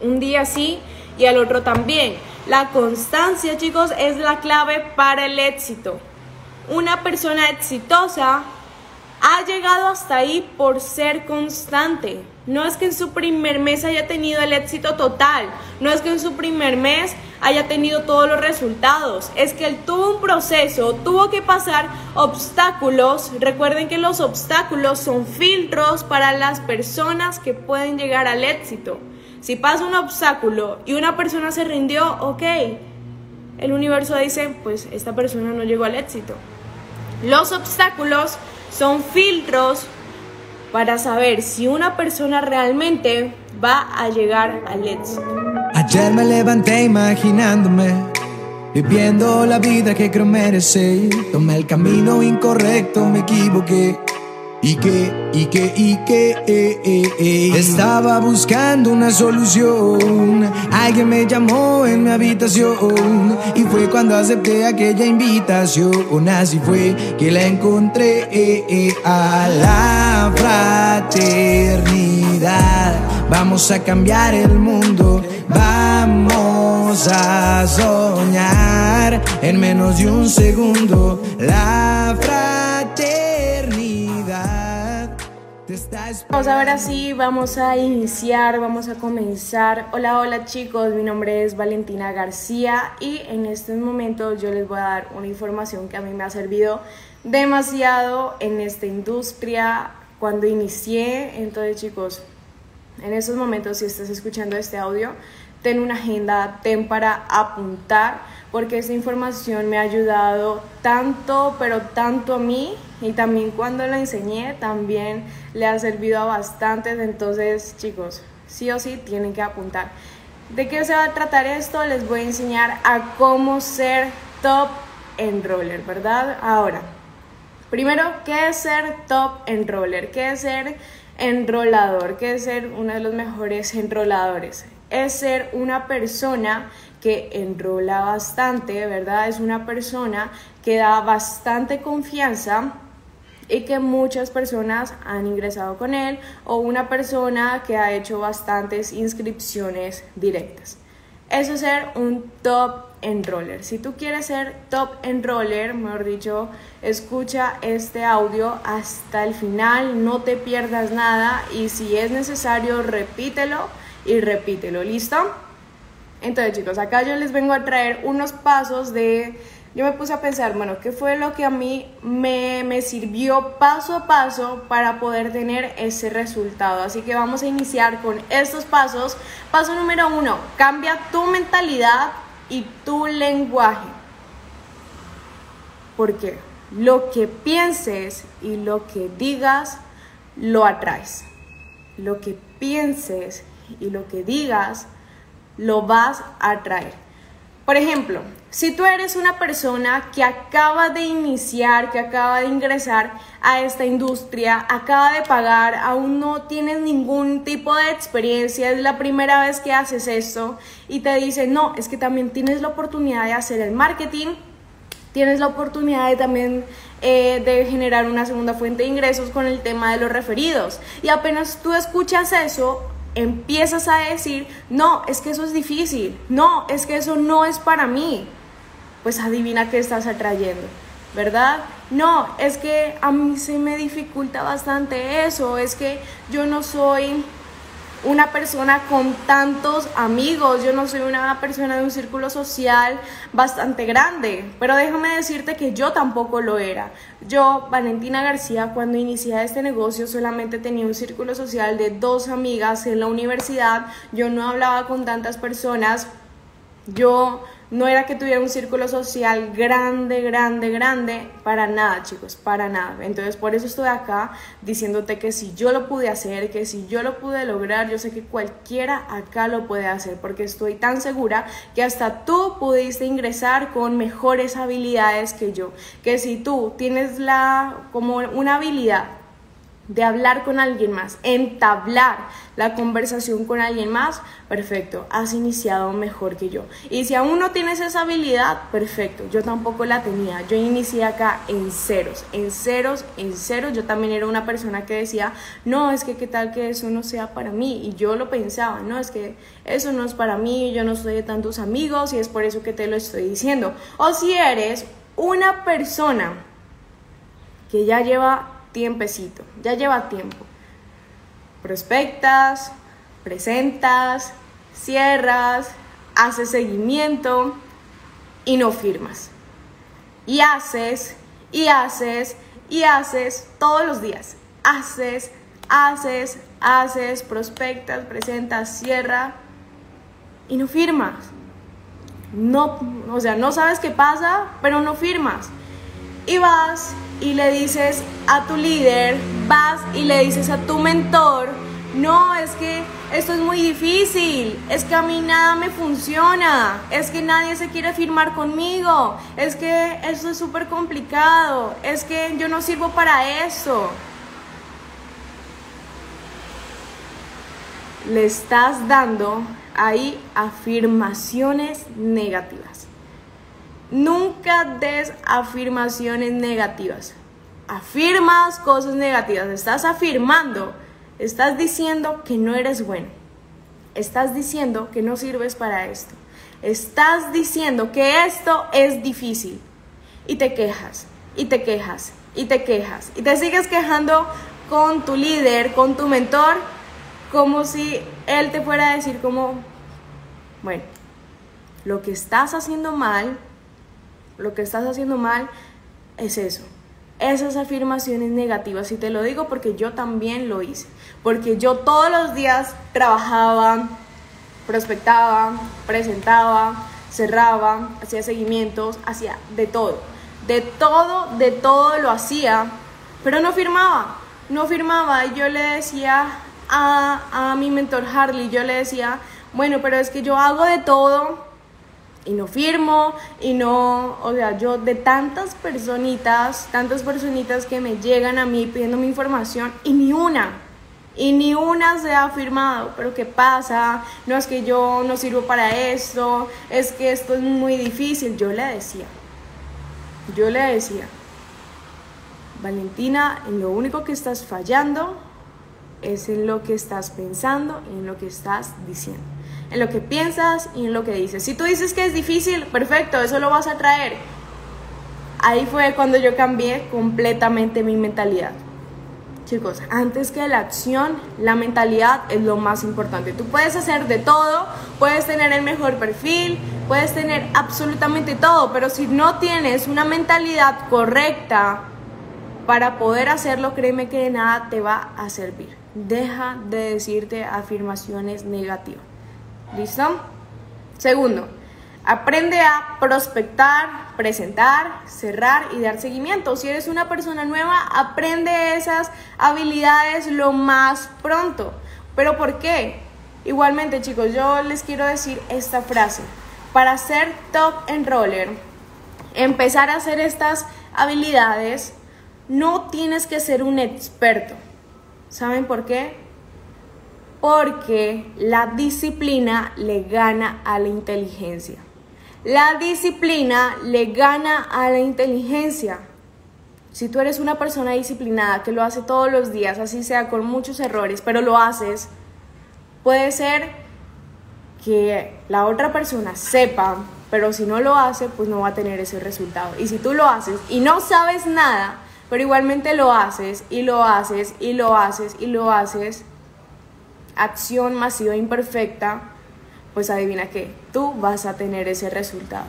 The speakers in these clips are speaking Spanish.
Un día sí y al otro también. La constancia, chicos, es la clave para el éxito. Una persona exitosa ha llegado hasta ahí por ser constante. No es que en su primer mes haya tenido el éxito total, no es que en su primer mes haya tenido todos los resultados, es que él tuvo un proceso, tuvo que pasar obstáculos. Recuerden que los obstáculos son filtros para las personas que pueden llegar al éxito. Si pasa un obstáculo y una persona se rindió, ok, el universo dice, pues esta persona no llegó al éxito. Los obstáculos son filtros para saber si una persona realmente va a llegar al éxito. Ayer me levanté imaginándome, viviendo la vida que creo merecer. Tomé el camino incorrecto, me equivoqué. Y que, y que, y que, eh, eh, eh. estaba buscando una solución. Alguien me llamó en mi habitación y fue cuando acepté aquella invitación. Así fue que la encontré a la fraternidad. Vamos a cambiar el mundo, vamos a soñar en menos de un segundo. La Vamos a ver así, vamos a iniciar, vamos a comenzar. Hola, hola chicos, mi nombre es Valentina García y en estos momentos yo les voy a dar una información que a mí me ha servido demasiado en esta industria cuando inicié. Entonces chicos, en estos momentos si estás escuchando este audio, ten una agenda, ten para apuntar, porque esta información me ha ayudado tanto, pero tanto a mí y también cuando la enseñé también le ha servido a bastantes, entonces chicos, sí o sí tienen que apuntar. ¿De qué se va a tratar esto? Les voy a enseñar a cómo ser top enroller, ¿verdad? Ahora, primero, ¿qué es ser top enroller? ¿Qué es ser enrolador? ¿Qué es ser uno de los mejores enroladores? Es ser una persona que enrola bastante, ¿verdad? Es una persona que da bastante confianza y que muchas personas han ingresado con él o una persona que ha hecho bastantes inscripciones directas. Eso es ser un top enroller. Si tú quieres ser top enroller, mejor dicho, escucha este audio hasta el final, no te pierdas nada y si es necesario repítelo y repítelo, ¿listo? Entonces chicos, acá yo les vengo a traer unos pasos de yo me puse a pensar, bueno, ¿qué fue lo que a mí me, me, sirvió paso a paso para poder tener ese resultado? Así que vamos a iniciar con estos pasos. Paso número uno, cambia tu mentalidad y tu lenguaje. Porque lo que pienses y lo que digas, lo atraes. Lo que pienses y lo que digas, lo vas a atraer. Por ejemplo, si tú eres una persona que acaba de iniciar, que acaba de ingresar a esta industria, acaba de pagar, aún no tienes ningún tipo de experiencia, es la primera vez que haces esto y te dicen, no, es que también tienes la oportunidad de hacer el marketing, tienes la oportunidad de también eh, de generar una segunda fuente de ingresos con el tema de los referidos. Y apenas tú escuchas eso, empiezas a decir, no, es que eso es difícil, no, es que eso no es para mí, pues adivina qué estás atrayendo, ¿verdad? No, es que a mí se me dificulta bastante eso, es que yo no soy una persona con tantos amigos, yo no soy una persona de un círculo social bastante grande, pero déjame decirte que yo tampoco lo era. Yo, Valentina García, cuando inicié este negocio solamente tenía un círculo social de dos amigas en la universidad, yo no hablaba con tantas personas, yo no era que tuviera un círculo social grande, grande, grande, para nada, chicos, para nada. Entonces, por eso estoy acá diciéndote que si yo lo pude hacer, que si yo lo pude lograr, yo sé que cualquiera acá lo puede hacer, porque estoy tan segura que hasta tú pudiste ingresar con mejores habilidades que yo. Que si tú tienes la como una habilidad de hablar con alguien más, entablar la conversación con alguien más, perfecto, has iniciado mejor que yo. Y si aún no tienes esa habilidad, perfecto, yo tampoco la tenía. Yo inicié acá en ceros, en ceros, en ceros. Yo también era una persona que decía, no, es que qué tal que eso no sea para mí. Y yo lo pensaba, no, es que eso no es para mí, yo no soy de tantos amigos y es por eso que te lo estoy diciendo. O si eres una persona que ya lleva tiempecito, ya lleva tiempo. Prospectas, presentas, cierras, haces seguimiento y no firmas. Y haces, y haces, y haces todos los días. Haces, haces, haces, prospectas, presentas, cierra y no firmas. No, o sea, no sabes qué pasa, pero no firmas. Y vas y le dices a tu líder, vas y le dices a tu mentor, no, es que esto es muy difícil, es que a mí nada me funciona, es que nadie se quiere firmar conmigo, es que esto es súper complicado, es que yo no sirvo para eso. Le estás dando ahí afirmaciones negativas. Nunca des afirmaciones negativas. Afirmas cosas negativas. Estás afirmando. Estás diciendo que no eres bueno. Estás diciendo que no sirves para esto. Estás diciendo que esto es difícil. Y te quejas. Y te quejas. Y te quejas. Y te sigues quejando con tu líder, con tu mentor, como si él te fuera a decir como, bueno, lo que estás haciendo mal lo que estás haciendo mal es eso. Esas afirmaciones negativas. Y te lo digo porque yo también lo hice. Porque yo todos los días trabajaba, prospectaba, presentaba, cerraba, hacía seguimientos, hacía de todo. De todo, de todo lo hacía. Pero no firmaba. No firmaba. Y yo le decía a, a mi mentor Harley, yo le decía, bueno, pero es que yo hago de todo y no firmo y no, o sea, yo de tantas personitas, tantas personitas que me llegan a mí pidiendo mi información y ni una, y ni una se ha firmado, pero ¿qué pasa? No es que yo no sirvo para esto, es que esto es muy difícil, yo le decía, yo le decía, Valentina, en lo único que estás fallando es en lo que estás pensando y en lo que estás diciendo en lo que piensas y en lo que dices. Si tú dices que es difícil, perfecto, eso lo vas a traer. Ahí fue cuando yo cambié completamente mi mentalidad. Chicos, antes que la acción, la mentalidad es lo más importante. Tú puedes hacer de todo, puedes tener el mejor perfil, puedes tener absolutamente todo, pero si no tienes una mentalidad correcta para poder hacerlo, créeme que de nada te va a servir. Deja de decirte afirmaciones negativas. ¿Listo? Segundo, aprende a prospectar, presentar, cerrar y dar seguimiento. Si eres una persona nueva, aprende esas habilidades lo más pronto. ¿Pero por qué? Igualmente, chicos, yo les quiero decir esta frase. Para ser top enroller, empezar a hacer estas habilidades, no tienes que ser un experto. ¿Saben por qué? Porque la disciplina le gana a la inteligencia. La disciplina le gana a la inteligencia. Si tú eres una persona disciplinada que lo hace todos los días, así sea con muchos errores, pero lo haces, puede ser que la otra persona sepa, pero si no lo hace, pues no va a tener ese resultado. Y si tú lo haces y no sabes nada, pero igualmente lo haces y lo haces y lo haces y lo haces, acción masiva imperfecta, pues adivina que tú vas a tener ese resultado.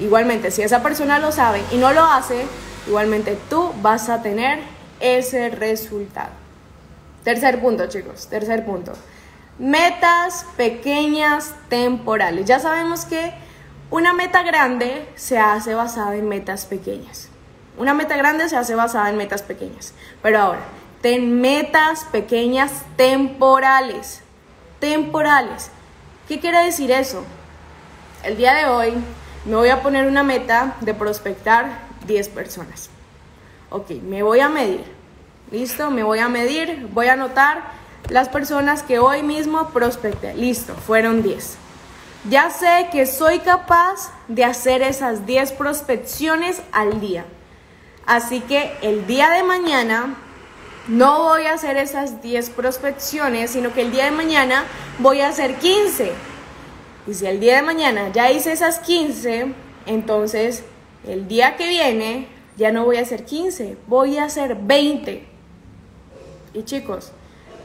Igualmente, si esa persona lo sabe y no lo hace, igualmente tú vas a tener ese resultado. Tercer punto, chicos, tercer punto. Metas pequeñas temporales. Ya sabemos que una meta grande se hace basada en metas pequeñas. Una meta grande se hace basada en metas pequeñas. Pero ahora, Ten metas pequeñas temporales. Temporales. ¿Qué quiere decir eso? El día de hoy me voy a poner una meta de prospectar 10 personas. Ok, me voy a medir. Listo, me voy a medir, voy a anotar las personas que hoy mismo prospecté. Listo, fueron 10. Ya sé que soy capaz de hacer esas 10 prospecciones al día. Así que el día de mañana no voy a hacer esas 10 prospecciones, sino que el día de mañana voy a hacer 15. Y si el día de mañana ya hice esas 15, entonces el día que viene ya no voy a hacer 15, voy a hacer 20. Y chicos,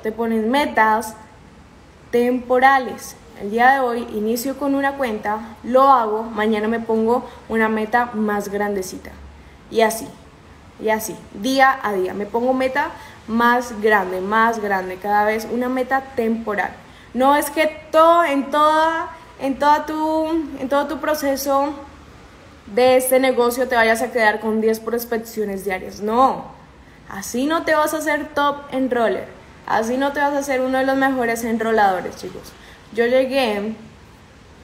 te pones metas temporales. El día de hoy inicio con una cuenta, lo hago, mañana me pongo una meta más grandecita. Y así, y así, día a día. Me pongo meta más grande, más grande, cada vez una meta temporal. No es que todo en toda en toda tu en todo tu proceso de este negocio te vayas a quedar con 10 prospecciones diarias. No. Así no te vas a hacer top enroller. Así no te vas a hacer uno de los mejores enroladores, chicos. Yo llegué,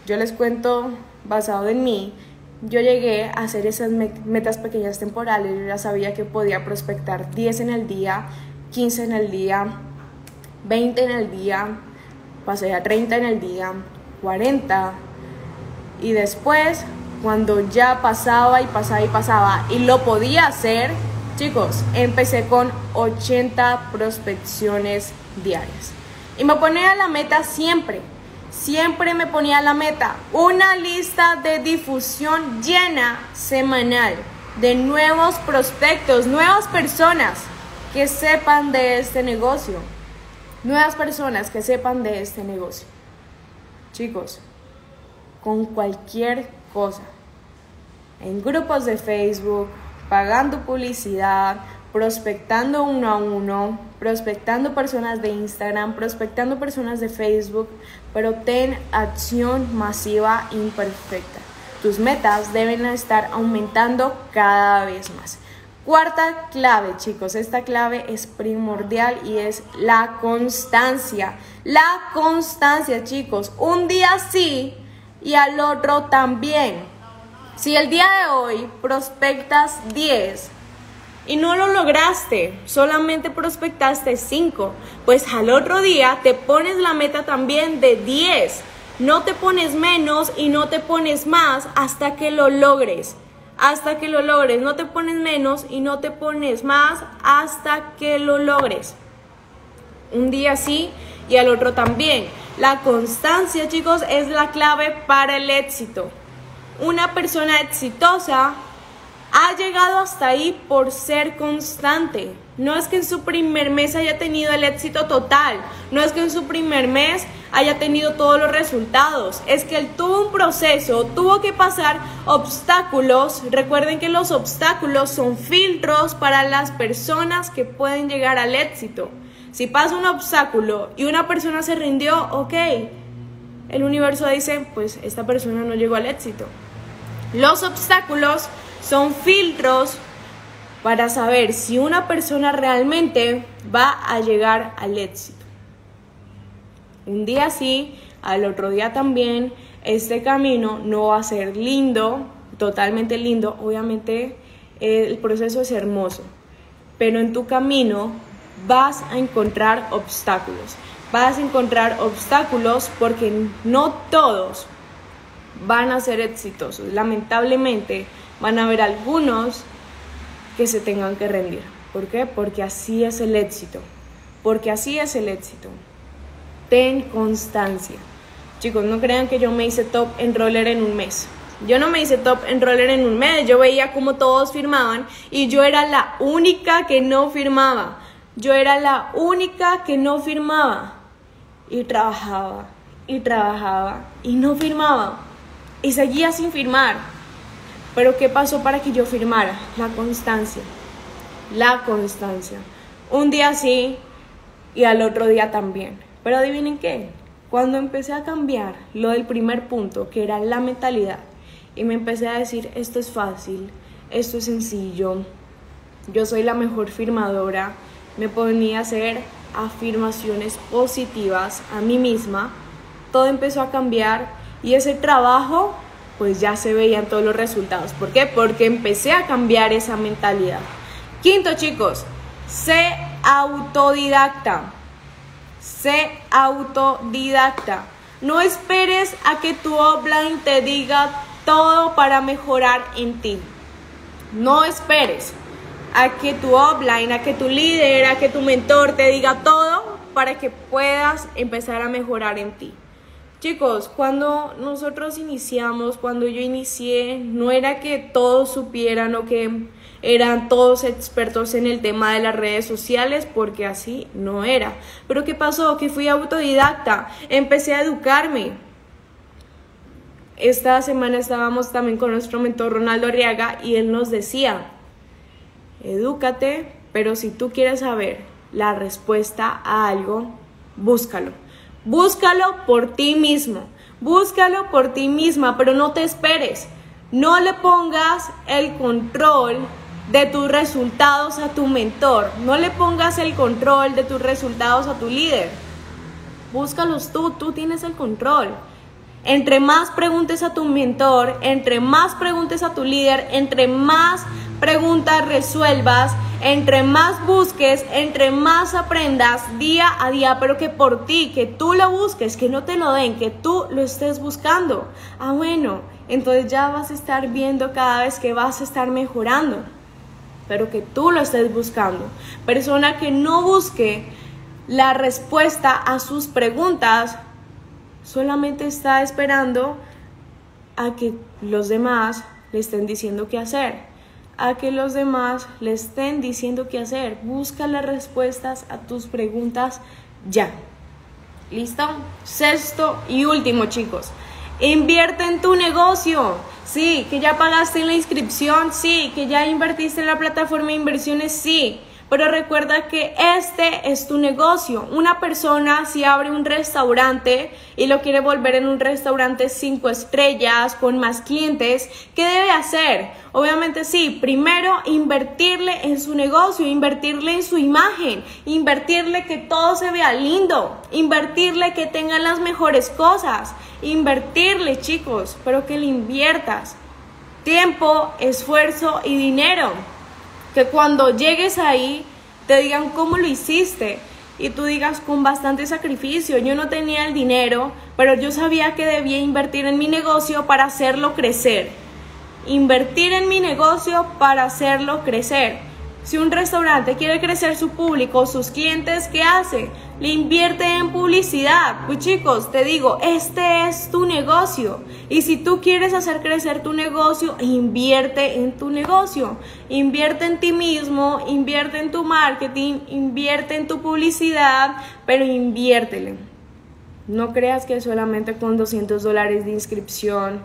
yo les cuento basado en mí, yo llegué a hacer esas metas pequeñas temporales. Yo ya sabía que podía prospectar 10 en el día, 15 en el día, 20 en el día, pasé a 30 en el día, 40. Y después, cuando ya pasaba y pasaba y pasaba y lo podía hacer, chicos, empecé con 80 prospecciones diarias. Y me ponía la meta siempre, siempre me ponía la meta, una lista de difusión llena semanal de nuevos prospectos, nuevas personas que sepan de este negocio. Nuevas personas que sepan de este negocio. Chicos, con cualquier cosa. En grupos de Facebook, pagando publicidad, prospectando uno a uno, prospectando personas de Instagram, prospectando personas de Facebook, pero ten acción masiva imperfecta. Tus metas deben estar aumentando cada vez más. Cuarta clave, chicos, esta clave es primordial y es la constancia. La constancia, chicos, un día sí y al otro también. Si el día de hoy prospectas 10 y no lo lograste, solamente prospectaste 5, pues al otro día te pones la meta también de 10. No te pones menos y no te pones más hasta que lo logres hasta que lo logres. No te pones menos y no te pones más hasta que lo logres. Un día sí y al otro también. La constancia, chicos, es la clave para el éxito. Una persona exitosa ha llegado hasta ahí por ser constante. No es que en su primer mes haya tenido el éxito total, no es que en su primer mes haya tenido todos los resultados, es que él tuvo un proceso, tuvo que pasar obstáculos. Recuerden que los obstáculos son filtros para las personas que pueden llegar al éxito. Si pasa un obstáculo y una persona se rindió, ok, el universo dice, pues esta persona no llegó al éxito. Los obstáculos son filtros para saber si una persona realmente va a llegar al éxito. Un día sí, al otro día también, este camino no va a ser lindo, totalmente lindo, obviamente el proceso es hermoso, pero en tu camino vas a encontrar obstáculos. Vas a encontrar obstáculos porque no todos van a ser exitosos. Lamentablemente van a haber algunos que se tengan que rendir. ¿Por qué? Porque así es el éxito. Porque así es el éxito. Ten constancia. Chicos, no crean que yo me hice top enroller en un mes. Yo no me hice top enroller en un mes. Yo veía como todos firmaban y yo era la única que no firmaba. Yo era la única que no firmaba. Y trabajaba, y trabajaba, y no firmaba. Y seguía sin firmar. Pero ¿qué pasó para que yo firmara? La constancia. La constancia. Un día sí y al otro día también. Pero adivinen qué. Cuando empecé a cambiar lo del primer punto, que era la mentalidad, y me empecé a decir, esto es fácil, esto es sencillo, yo soy la mejor firmadora, me ponía a hacer afirmaciones positivas a mí misma, todo empezó a cambiar y ese trabajo pues ya se veían todos los resultados. ¿Por qué? Porque empecé a cambiar esa mentalidad. Quinto, chicos, sé autodidacta. Sé autodidacta. No esperes a que tu offline te diga todo para mejorar en ti. No esperes a que tu offline, a que tu líder, a que tu mentor te diga todo para que puedas empezar a mejorar en ti. Chicos, cuando nosotros iniciamos, cuando yo inicié, no era que todos supieran o que eran todos expertos en el tema de las redes sociales, porque así no era. Pero ¿qué pasó? Que fui autodidacta, empecé a educarme. Esta semana estábamos también con nuestro mentor Ronaldo Arriaga y él nos decía, edúcate, pero si tú quieres saber la respuesta a algo, búscalo. Búscalo por ti mismo. Búscalo por ti misma, pero no te esperes. No le pongas el control de tus resultados a tu mentor. No le pongas el control de tus resultados a tu líder. Búscalos tú, tú tienes el control. Entre más preguntes a tu mentor, entre más preguntes a tu líder, entre más preguntas resuelvas, entre más busques, entre más aprendas día a día, pero que por ti, que tú lo busques, que no te lo den, que tú lo estés buscando. Ah, bueno, entonces ya vas a estar viendo cada vez que vas a estar mejorando, pero que tú lo estés buscando. Persona que no busque la respuesta a sus preguntas, solamente está esperando a que los demás le estén diciendo qué hacer a que los demás le estén diciendo qué hacer. Busca las respuestas a tus preguntas ya. ¿Listo? Sexto y último, chicos. Invierte en tu negocio. Sí, que ya pagaste en la inscripción. Sí, que ya invertiste en la plataforma de inversiones. Sí. Pero recuerda que este es tu negocio. Una persona si abre un restaurante y lo quiere volver en un restaurante cinco estrellas con más clientes, ¿qué debe hacer? Obviamente sí, primero invertirle en su negocio, invertirle en su imagen, invertirle que todo se vea lindo, invertirle que tengan las mejores cosas, invertirle chicos, pero que le inviertas tiempo, esfuerzo y dinero que cuando llegues ahí te digan cómo lo hiciste y tú digas con bastante sacrificio, yo no tenía el dinero, pero yo sabía que debía invertir en mi negocio para hacerlo crecer. Invertir en mi negocio para hacerlo crecer. Si un restaurante quiere crecer su público, sus clientes, ¿qué hace? Le invierte en publicidad. Pues chicos, te digo, este es tu negocio. Y si tú quieres hacer crecer tu negocio, invierte en tu negocio. Invierte en ti mismo, invierte en tu marketing, invierte en tu publicidad, pero inviértele. No creas que solamente con 200 dólares de inscripción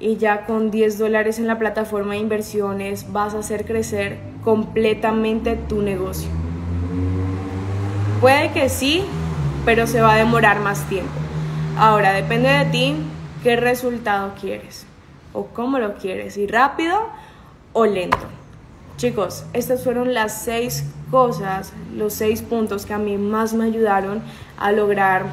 y ya con 10 dólares en la plataforma de inversiones vas a hacer crecer completamente tu negocio. Puede que sí, pero se va a demorar más tiempo. Ahora, depende de ti qué resultado quieres o cómo lo quieres, y rápido o lento. Chicos, estas fueron las seis cosas, los seis puntos que a mí más me ayudaron a lograr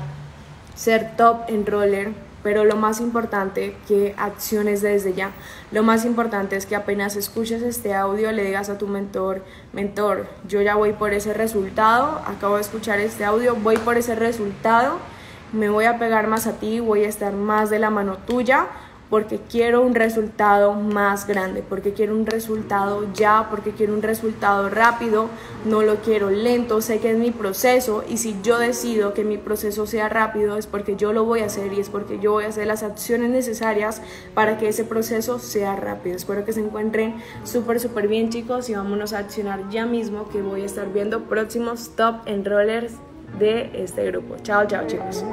ser top en roller pero lo más importante que acciones desde ya. Lo más importante es que apenas escuches este audio le digas a tu mentor, mentor, yo ya voy por ese resultado, acabo de escuchar este audio, voy por ese resultado, me voy a pegar más a ti, voy a estar más de la mano tuya porque quiero un resultado más grande, porque quiero un resultado ya, porque quiero un resultado rápido, no lo quiero lento, sé que es mi proceso y si yo decido que mi proceso sea rápido es porque yo lo voy a hacer y es porque yo voy a hacer las acciones necesarias para que ese proceso sea rápido. Espero que se encuentren súper, súper bien chicos y vámonos a accionar ya mismo que voy a estar viendo próximos top enrollers de este grupo. Chao, chao chicos.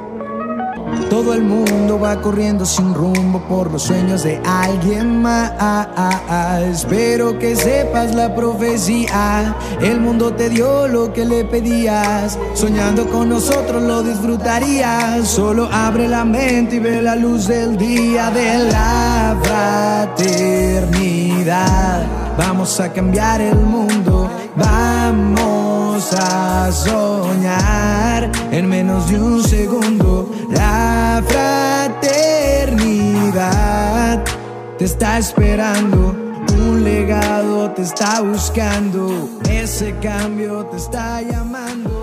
Todo el mundo va corriendo sin rumbo por los sueños de alguien más. Espero que sepas la profecía. El mundo te dio lo que le pedías. Soñando con nosotros lo disfrutarías. Solo abre la mente y ve la luz del día de la fraternidad. Vamos a cambiar el mundo. Vamos a soñar en menos de un segundo. La fraternidad te está esperando. un legado te está buscando, ese cambio te está llamando.